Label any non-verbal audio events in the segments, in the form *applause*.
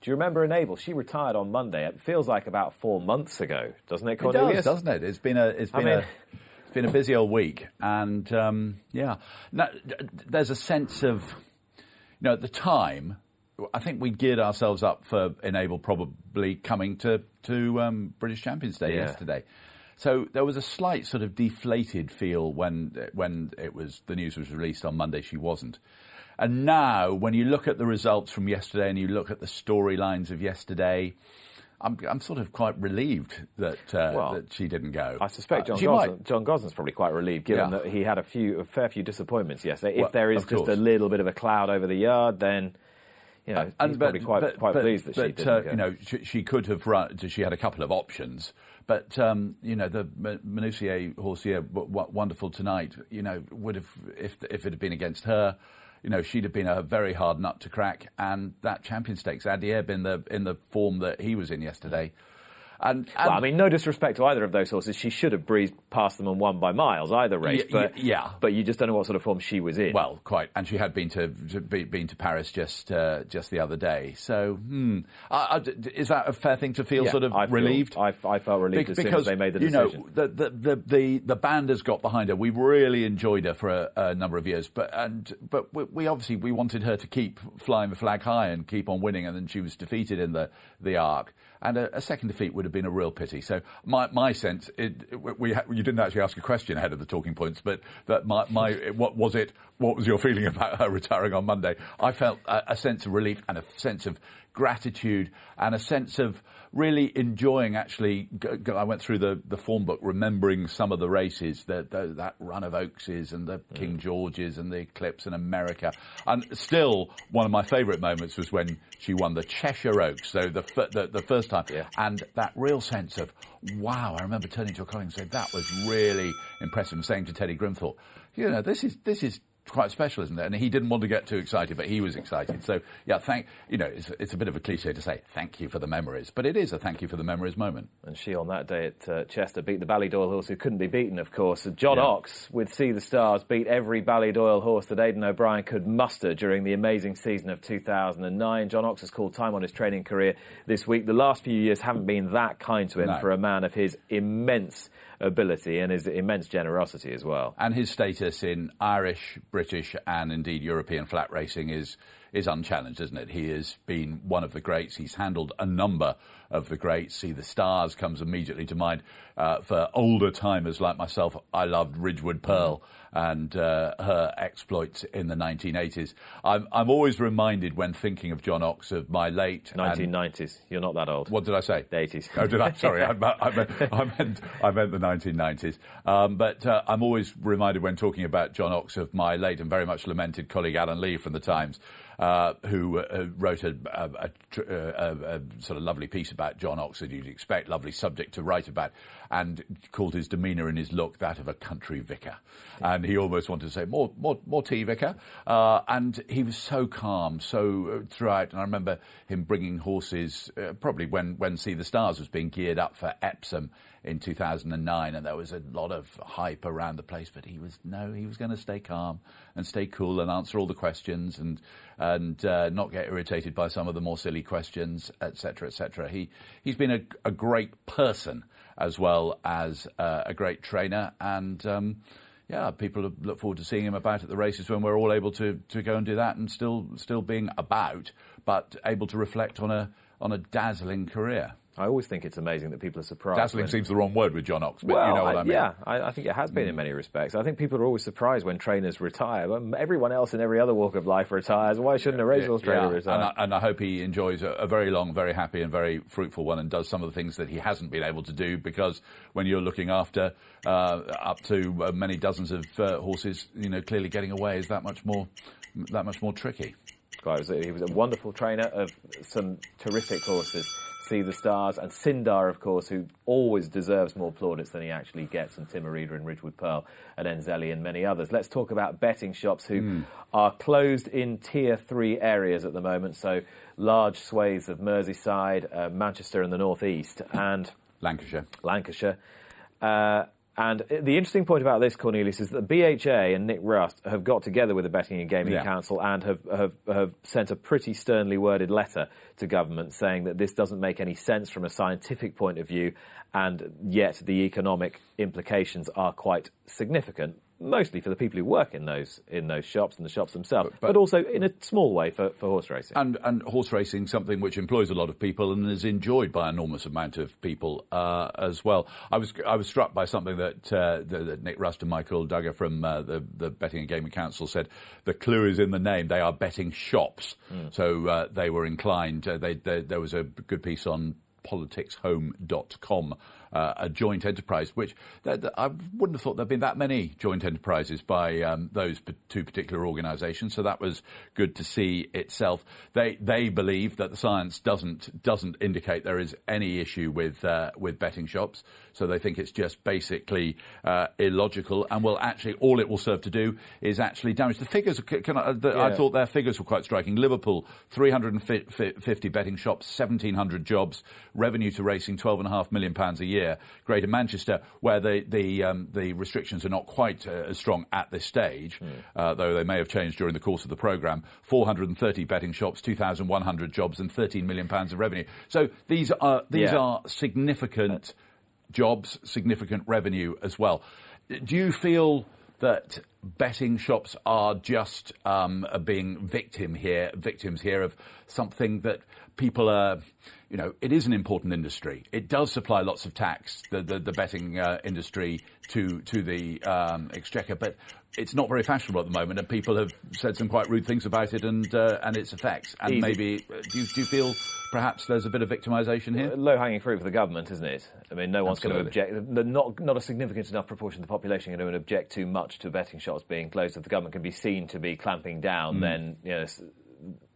Do you remember Enable? She retired on Monday. It feels like about four months ago, doesn't it, Cornelius? It does, doesn't it? It's been a it's I been mean- a it's been a busy old week, and um, yeah, no, d- there's a sense of you know at the time. I think we geared ourselves up for Enable probably coming to to um, British Champions Day Yeah. yesterday. So there was a slight sort of deflated feel when when it was the news was released on Monday. She wasn't, and now when you look at the results from yesterday and you look at the storylines of yesterday, I'm I'm sort of quite relieved that uh, Well, that she didn't go. I suspect Uh, John Gosden, might. John Gosden's probably quite relieved, given Yeah. that he had a few, a fair few disappointments yesterday. Well, if there is just a little bit of a cloud over the yard, then you know he's probably quite quite pleased that she didn't uh, go. You know, she, she could have run. She had a couple of options, but um, you know, the M- Menuisier horse here, wonderful tonight. You know, would have if if it had been against her. You know, she'd have been a very hard nut to crack, and that Champion Stakes, Addeybb in the in the form that he was in yesterday, and, and Well, I mean, no disrespect to either of those horses. She should have breezed past them and won by miles either race. Y- y- but yeah. but you just don't know what sort of form she was in. Well, quite, and she had been to, to be, been to Paris just uh, just the other day. So, hmm, I, I, d- is that a fair thing to feel Yeah, sort of I feel- relieved? I, I felt relieved Be- as soon as they made the decision. you know the, the the the the band has got behind her. We really enjoyed her for a, a number of years, but and but we, we obviously we wanted her to keep flying the flag high and keep on winning, and then she was defeated in the the arc. And a, a second defeat would have been a real pity. So my my sense, it, we ha- you didn't actually ask a question ahead of the talking points, but that my my *laughs* what was it? What was your feeling about her retiring on Monday? I felt a, a sense of relief and a sense of gratitude and a sense of really enjoying actually I went through the, the form book remembering some of the races the, the, that run of Oakses and the mm. King Georges and the Eclipse in America. And still one of my favourite moments was when she won the Cheshire Oaks so the, the, the first time. Yeah. and that real sense of wow I remember turning to a colleague and saying that was really impressive and saying to Teddy Grimthorpe you know this is this is quite special, isn't it? And he didn't want to get too excited, but he was excited. So, yeah, thank you know, it's, it's a bit of a cliche to say thank you for the memories, but it is a thank you for the memories moment. And she on that day at uh, Chester beat the Ballydoyle horse who couldn't be beaten, of course. John Yeah. Oxx with Sea the Stars beat every Ballydoyle horse that Aidan O'Brien could muster during the amazing season of 2009. John Oxx has called time on his training career this week. The last few years haven't been that kind to him No. for a man of his immense ability and his immense generosity as well. And his status in Irish, British, and indeed European flat racing is is unchallenged, isn't it? He has been one of the greats. He's handled a number of the greats. Sea the Stars comes immediately to mind. Uh, for older timers like myself, I loved Ridgewood Pearl and uh, her exploits in the 1980s. I'm, I'm always reminded when thinking of John Oxx of my late and- 1990s. You're not that old. what did I say? The 80s. Oh, did I? *laughs* Sorry, I, meant- I, meant, I, meant, I meant the 1990s. Um, but uh, I'm always reminded when talking about John Oxx of my late and very much lamented colleague Alan Lee from the Times, uh, who uh, wrote a, a, a, uh, a, a sort of lovely piece about John Oxx that you'd expect, lovely subject to write about, and called his demeanour and his look that of a country vicar. And he almost wanted to say, more, more, more tea, vicar. Uh, and he was so calm, so uh, throughout. And I remember him bringing horses, uh, probably when, when Sea the Stars was being geared up for Epsom in 2009, and there was a lot of hype around the place. But he was no, he was going to stay calm and stay cool and answer all the questions and and uh, not get irritated by some of the more silly questions, etc., etc. He he's been a, a great person as well as uh, a great trainer, and um, yeah, people look forward to seeing him about at the races when we're all able to, to go and do that, and still still being about, but able to reflect on a on a dazzling career. I always think it's amazing that people are surprised. Dazzling when- seems the wrong word with John Oxx, but well, you know what I, mean. Mm. Yeah, I, I think it has been in many respects. I think people are always surprised when trainers retire. But everyone else in every other walk of life retires. Why shouldn't a racehorse trainer Yeah, retire? and I, and I hope he enjoys a, a very long, very happy, and very fruitful one, and does some of the things that he hasn't been able to do. Because when you're looking after uh, up to uh, many dozens of uh, horses, you know, clearly getting away is that much more that much more tricky. Guy was He was a wonderful trainer of some terrific horses. Sea the Stars and Sinndar, of course, who always deserves more plaudits than he actually gets, and Timarida and Ridgewood Pearl and Enzeli and many others. Let's talk about betting shops who are closed in tier three areas at the moment, so large swathes of Merseyside, uh, Manchester and the North East, and Lancashire. Lancashire. Uh, And uh, the interesting point about this, Cornelius, is that BHA and Nick Rust have got together with the Betting and Gaming Yeah. Council and have, have, have sent a pretty sternly worded letter to government saying that this doesn't make any sense from a scientific point of view, and yet the economic implications are quite significant. Mostly for the people who work in those in those shops and the shops themselves, but, but- also in a small way for, for horse racing. And, and horse racing, something which employs a lot of people and is enjoyed by an enormous amount of people uh, as well. I was I was struck by something that, uh, that, that Nick Rust and Michael Dugher from uh, the the Betting and Gaming Council said. The clue is in the name. They are betting shops, so uh, they were inclined. Uh, they, they, there was a good piece on politicshome.com, uh, a joint enterprise, which I wouldn't have thought there'd been that many joint enterprises by um, those p- two particular organisations. So that was good to see itself. They they believe that the science doesn't doesn't indicate there is any issue with uh, with betting shops. So they think it's just basically uh, illogical, and will actually all it will serve to do is actually damage the figures. Can, I, the, I thought their figures were quite striking. Liverpool, 350 betting shops, 1,700 jobs, revenue to racing, 12.5 million pounds a year. Greater Manchester, where the the um, the restrictions are not quite uh, as strong at this stage, Hmm. uh, though they may have changed during the course of the programme. 430 betting shops, 2,100 jobs, and 13 million pounds of revenue. So these are these Yeah. are significant jobs, significant revenue as well. Do you feel that betting shops are just um, being victim here, victims here of something that people are? You know, it is an important industry. It does supply lots of tax, the the, the betting uh, industry to to the um, exchequer, but it's not very fashionable at the moment, and people have said some quite rude things about it and uh, and its effects. And Easy. maybe uh, do you, do you feel perhaps there's a bit of victimisation here? low hanging fruit for the government, isn't it? I mean, no one's going to object. Not not a significant enough proportion of the population going to object too much to betting shops being closed. If the government can be seen to be clamping down, Mm. then you know.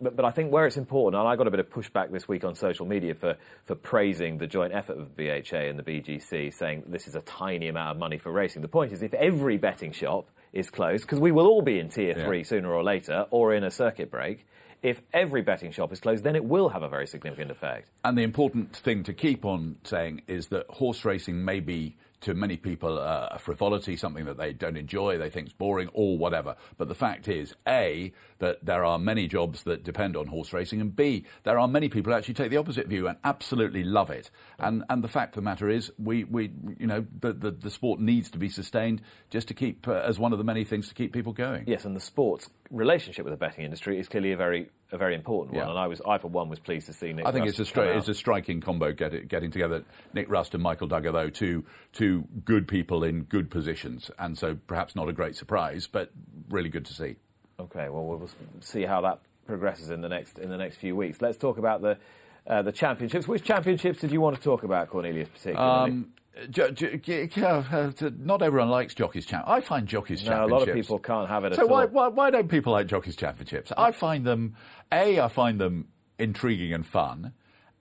But, but I think where it's important, and I got a bit of pushback this week on social media for, for praising the joint effort of BHA and the BGC, saying this is a tiny amount of money for racing. The point is, if every betting shop is closed, because we will all be in tier Yeah. three sooner or later, or in a circuit break, if every betting shop is closed, then it will have a very significant effect. And the important thing to keep on saying is that horse racing may be to many people uh, a frivolity, something that they don't enjoy, they think is boring, or whatever. But the fact is, A, that there are many jobs that depend on horse racing, and B, there are many people who actually take the opposite view and absolutely love it. And and the fact of the matter is, we, we you know, the, the, the sport needs to be sustained just to keep, uh, as one of the many things to keep people going. Yes, and the sports relationship with the betting industry is clearly a very a very important one. Yeah. And I was I for one was pleased to see Nick. I think Rust it's a stri- it's a striking combo get getting together. Nick Rust and Michael Dugher, though, two two good people in good positions, and so perhaps not a great surprise, but really good to see. Okay, well we'll see how that progresses in the next in the next few weeks. Let's talk about the uh, the championships. Which championships did you want to talk about, Cornelius, particularly? Um, jo- jo- yeah, uh, not everyone likes jockeys champ. I find jockeys no, a lot of people can't have it So at why, all. why why don't people like jockeys championships? I *laughs* find them a I find them intriguing and fun.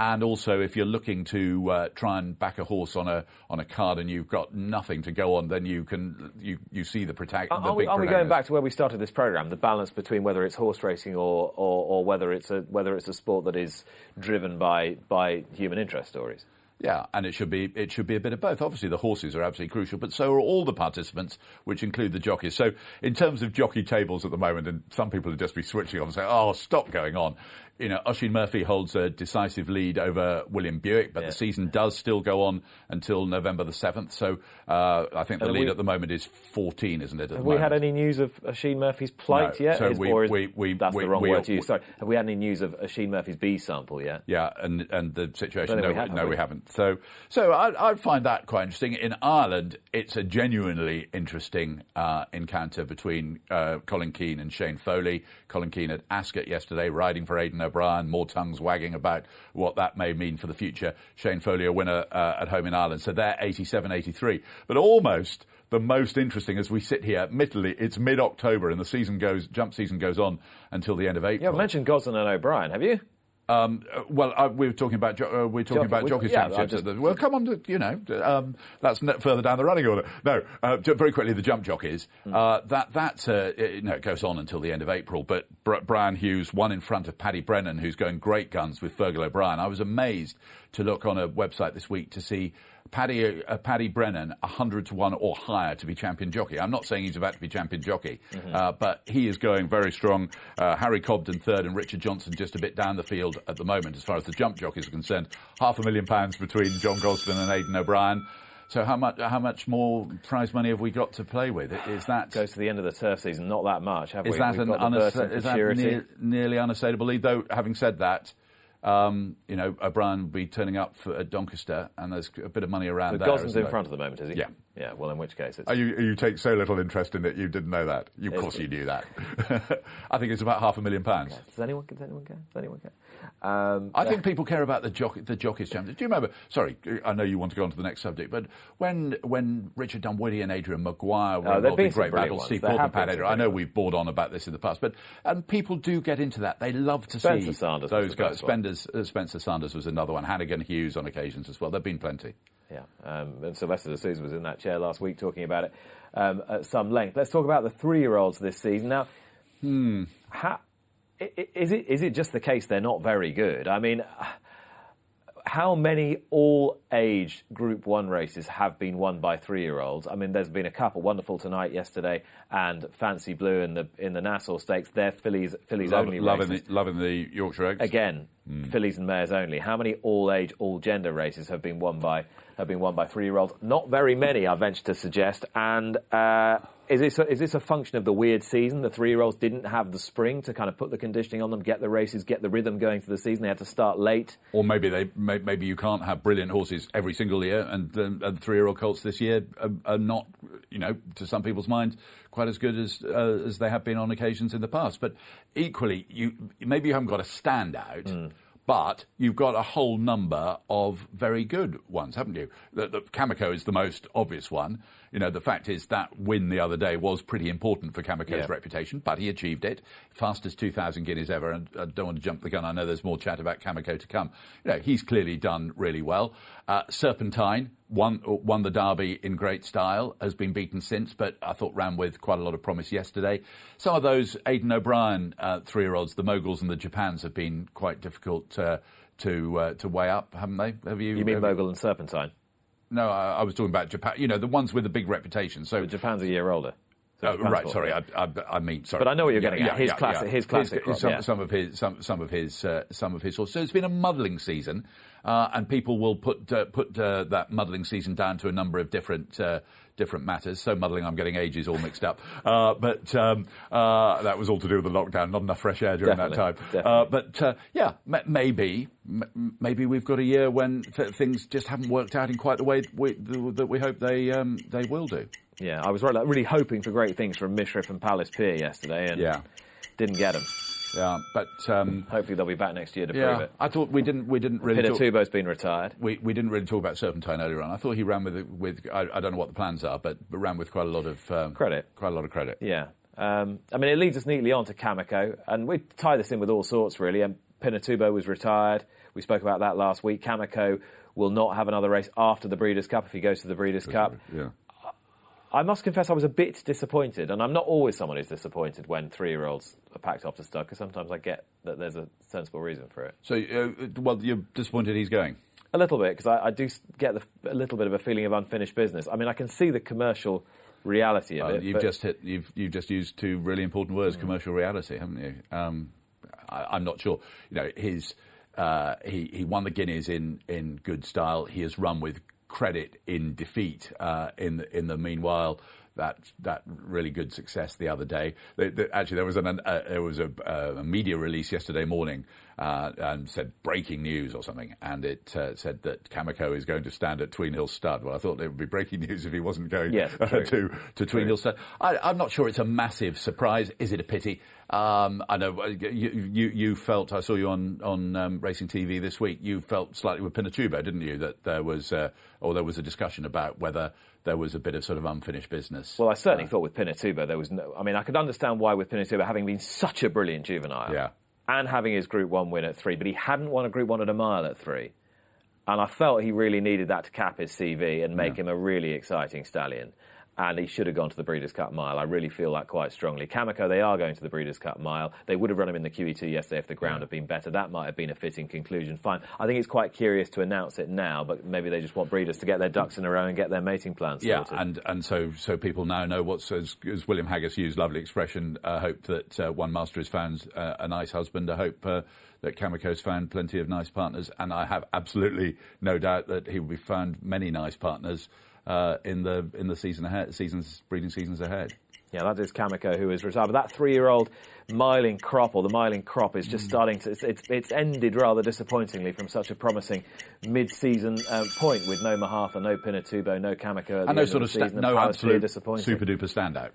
And also, if you're looking to uh, try and back a horse on a on a card and you've got nothing to go on, then you can you, you see the, protag- Are, the are we, are we going back to where we started this program? The balance between whether it's horse racing or, or, or whether it's a whether it's a sport that is driven by by human interest stories. Yeah, and it should be it should be a bit of both. Obviously, the horses are absolutely crucial, but so are all the participants, which include the jockeys. So, in terms of jockey tables at the moment, and some people would just be switching off and saying, "Oh, stop going on." You know, Oisin Murphy holds a decisive lead over William Buick, but Yeah. the season does still go on until November the seventh. So, uh, I think the And lead we- at the moment is fourteen, isn't it? Have we had any news of Oisin Murphy's plight No. yet? So we- is- we- we- that's we- the wrong we- word to use. Sorry. Have we had any news of Oisin Murphy's B sample yet? Yeah, and and the situation. No, we have, no, we? haven't. So, so I, I find that quite interesting. In Ireland, it's a genuinely interesting uh, encounter between uh, Colin Keane and Shane Foley. Colin Keane at Ascot yesterday, riding for Aidan O'Brien. More tongues wagging about what that may mean for the future. Shane Foley, a winner uh, at home in Ireland. So they're 87-83. but almost. The most interesting as we sit here, admittedly, it's mid-October and the season goes, jump season goes on until the end of April. You haven't mentioned Gosden and O'Brien, have you? Um, uh, well, uh, we were talking about jo- uh, we were talking Jockey- about we- jockeys yeah, championships. Just- well, come on, to, you know, um, that's further down the running order. No, uh, very quickly, the jump jockeys. Uh, that that uh, it, no, it goes on until the end of April. But Br- Brian Hughes won in front of Paddy Brennan, who's going great guns with Fergal O'Brien. I was amazed to look on a website this week to see Paddy, uh, Paddy Brennan 100 to 1 or higher to be champion jockey. I'm not saying he's about to be champion jockey, Mm-hmm. uh, but he is going very strong. Uh, Harry Cobden third and Richard Johnson just a bit down the field at the moment as far as the jump jockeys are concerned. Half a million pounds between John Gosden and Aidan O'Brien. So how much how much more prize money have we got to play with? Is *sighs* that Goes to the end of the turf season, not that much, have is we? that We've an got unassa- is that nearly unassailable lead? Though, having said that, um, you know, O'Brien will be turning up for, at Doncaster, and there's a bit of money around So there. Gosden's in front at the moment, is he? Yeah. Yeah, well, in which case it's. Oh, you, you take so little interest in it, you didn't know that. You, of course, you knew that. *laughs* I think it's about half a million pounds. Does anyone, does anyone care? Does anyone care? Um, I think *laughs* people care about the jockey, the jockeys championship. Do you remember? Sorry, I know you want to go on to the next subject, but when when Richard Dunwoody and Adrian Maguire were Oh, involved in great battles. Steve There Porter have and Pat. I know we've bored on about this in the past, but and people do get into that. They love to Spencer see Sanders those guys. Spender's, uh, Spencer Sanders was another one. Hanagan Hughes on occasions as well. There've been plenty. Yeah, um, and Silvestre de Sousa was in that chair last week talking about it um, at some length. Let's talk about the three-year-olds this season. Now, how, i- i- is it is it just the case they're not very good? I mean, how many all-age Group One races have been won by three-year-olds? I mean, there's been a couple. Wonderful tonight, yesterday, and Fancy Blue in the in the Nassau Stakes. They're fillies fillies Love- only loving, races. the, loving the Yorkshire Oaks. Again, fillies and mares only. How many all-age, all-gender races have been won by have been won by three-year-olds? Not very many, I venture to suggest. And uh, is this a, is this a function of the weird season? The three-year-olds didn't have the spring to kind of put the conditioning on them, get the races, get the rhythm going for the season. They had to start late. Or maybe they may, maybe you can't have brilliant horses every single year, and, um, and three-year-old colts this year are, are not, you know, to some people's minds, quite as good as uh, as they have been on occasions in the past. But equally, you maybe you haven't got a standout. But you've got a whole number of very good ones, haven't you? The, the Kameko is the most obvious one. You know, the fact is that win the other day was pretty important for Kameko's Yeah. reputation, but he achieved it. Fastest 2,000 guineas ever. And I don't want to jump the gun. I know there's more chat about Kameko to come. You know, he's clearly done really well. Uh, Serpentine won, won the Derby in great style, has been beaten since, but I thought ran with quite a lot of promise yesterday. Some of those Aidan O'Brien uh, three-year-olds, the Moguls and the Japans, have been quite difficult uh, to uh, to weigh up, haven't they? Have you? You mean Mogul and Serpentine? No, I, I was talking about Japan. You know, the ones with the big reputation. So But Japan's a year older. Oh, right, sorry, I, I, I mean, sorry. But I know what you're getting at. His classic- his classic crop, some, yeah. some of his, some, some of his, uh, some of his horses. So it's been a muddling season, uh, and people will put uh, put uh, that muddling season down to a number of different. Uh, Different matters. So muddling, I'm getting ages all mixed up. Uh, but um, uh, that was all to do with the lockdown. Not enough fresh air during that time. Definitely, Uh, but uh, yeah, m- maybe m- maybe we've got a year when th- things just haven't worked out in quite the way we, that we hope they um, they will do. Yeah, I was really, hoping for great things from Mishriff and Palace Pier yesterday, and Yeah. didn't get them. Yeah, but um, Hopefully they'll be back next year to prove it. I thought we didn't we didn't really Pinatubo's been retired. we, we didn't really talk about Serpentine earlier on. I thought he ran with with I, I don't know what the plans are, but, but ran with quite a lot of um, Credit. Quite a lot of credit. Yeah. Um, I mean, it leads us neatly on to Kameko, and we tie this in with all sorts, really. And Pinatubo was retired. We spoke about that last week. Kameko will not have another race after the Breeders' Cup if he goes to the Breeders' Cup. Yeah. I must confess I was a bit disappointed, and I'm not always someone who's disappointed when three-year-olds are packed off to stud, because sometimes I get that there's a sensible reason for it. So, uh, well, you're disappointed he's going. A little bit, because I, I do get the, a little bit of a feeling of unfinished business. I mean, I can see the commercial reality of Uh, it. you've but- just hit. You've you've just used two really important words: commercial reality, haven't you? Um, I, I'm not sure. You know, his uh, he he won the Guineas in in good style. He has run with credit in defeat. Uh, in the, in the meanwhile. That that really good success the other day. Actually, there was an uh, there was a, uh, a media release yesterday morning uh, and said breaking news or something, and it uh, said that Kameko is going to stand at Tweenhills Stud. Well, I thought it would be breaking *laughs* news if he wasn't going Yes, uh, to to Tweenhills Stud. I, I'm not sure it's a massive surprise. Is it a pity? Um, I know uh, you, you you felt. I saw you on on um, Racing TV this week. You felt slightly with Pinatubo, didn't you? That there was uh, or there was a discussion about whether there was a bit of sort of unfinished business. Well, I certainly uh, thought with Pinatubo there was no. I mean, I could understand why with Pinatubo having been such a brilliant juvenile, Yeah. and having his Group One win at three, but he hadn't won a Group One at a mile at three, and I felt he really needed that to cap his CV and make him a really exciting stallion. And he should have gone to the Breeders' Cup Mile. I really feel that quite strongly. Kameko, they are going to the Breeders' Cup Mile. They would have run him in the QE2 yesterday if the ground had been better. That might have been a fitting conclusion. Fine. I think it's quite curious to announce it now, but maybe they just want breeders to get their ducks in a row and get their mating plans Yeah, sorted. and, and so so people now know what's as, as William Haggas used lovely expression. I hope that uh, one master has found uh, a nice husband. I hope uh, that Kameko's found plenty of nice partners, and I have absolutely no doubt that he will be found many nice partners uh, in the in the season ahead, seasons breeding seasons ahead. Yeah, that is Kameko who is retired. But that three-year-old Miling crop, or the Miling crop, is Mm. just starting to. It's, it's, it's ended rather disappointingly from such a promising mid-season um, point with no Mohaather, no Pinatubo, no Kameko at And no sort of sta- no absolute disappointing. super duper standout.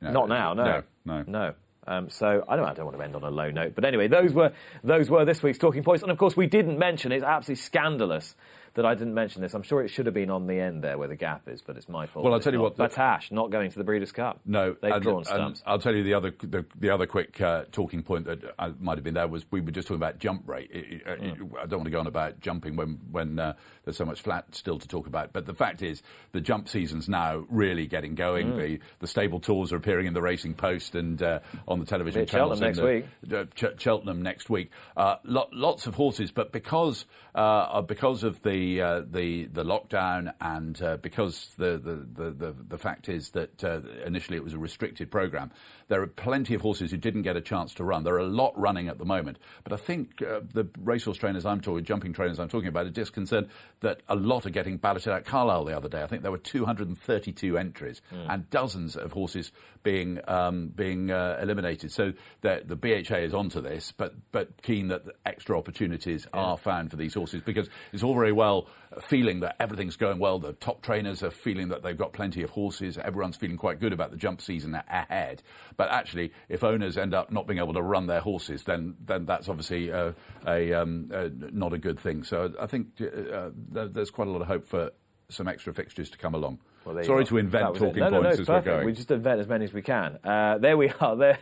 Know, Not now, no, no, no. no. Um, so I don't, I don't want to end on a low note, but anyway, those were those were this week's talking points, and of course we didn't mention. It's absolutely scandalous that I didn't mention this. I'm sure it should have been on the end there where the gap is, but it's my fault. Well, I'll tell you not. what, the- Battaash not going to the Breeders' Cup. No, they've and, drawn stumps. I'll tell you the other the, the other quick uh, talking point that uh, might have been there was we were just talking about jump rate. It- it- uh, it- I don't want to go on about jumping when when uh, there's so much flat still to talk about. But the fact is, the jump season's now really getting going. The the stable tours are appearing in the Racing Post and uh, on the television channels. Cheltenham next the- uh, Ch- Cheltenham next week. Uh, lo- lots of horses, but because uh, because of the uh, the the lockdown and uh, because the, the, the, the, the fact is that uh, initially it was a restricted program, there are plenty of horses who didn't get a chance to run. There are a lot running at the moment, but I think uh, the racehorse trainers I'm talking, jumping trainers I'm talking about, are just concerned that a lot are getting balloted out. Carlisle the other day, I think there were 232 entries and dozens of horses being um, being uh, eliminated. So the, the BHA is onto this, but but keen that extra opportunities are found for these horses because it's all very well feeling that everything's going well. The top trainers are feeling that they've got plenty of horses. Everyone's feeling quite good about the jump season ahead. But actually, if owners end up not being able to run their horses, then then that's obviously uh, a um, uh, not a good thing. So I think uh, uh, there's quite a lot of hope for some extra fixtures to come along. Well, Sorry to invent That was it. talking no, no, no, points it's as perfect. we're going. We just invent as many as we can. Uh, there we are. *laughs* There,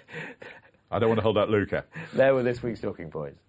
I don't want to hold out Luca. there were this week's talking points.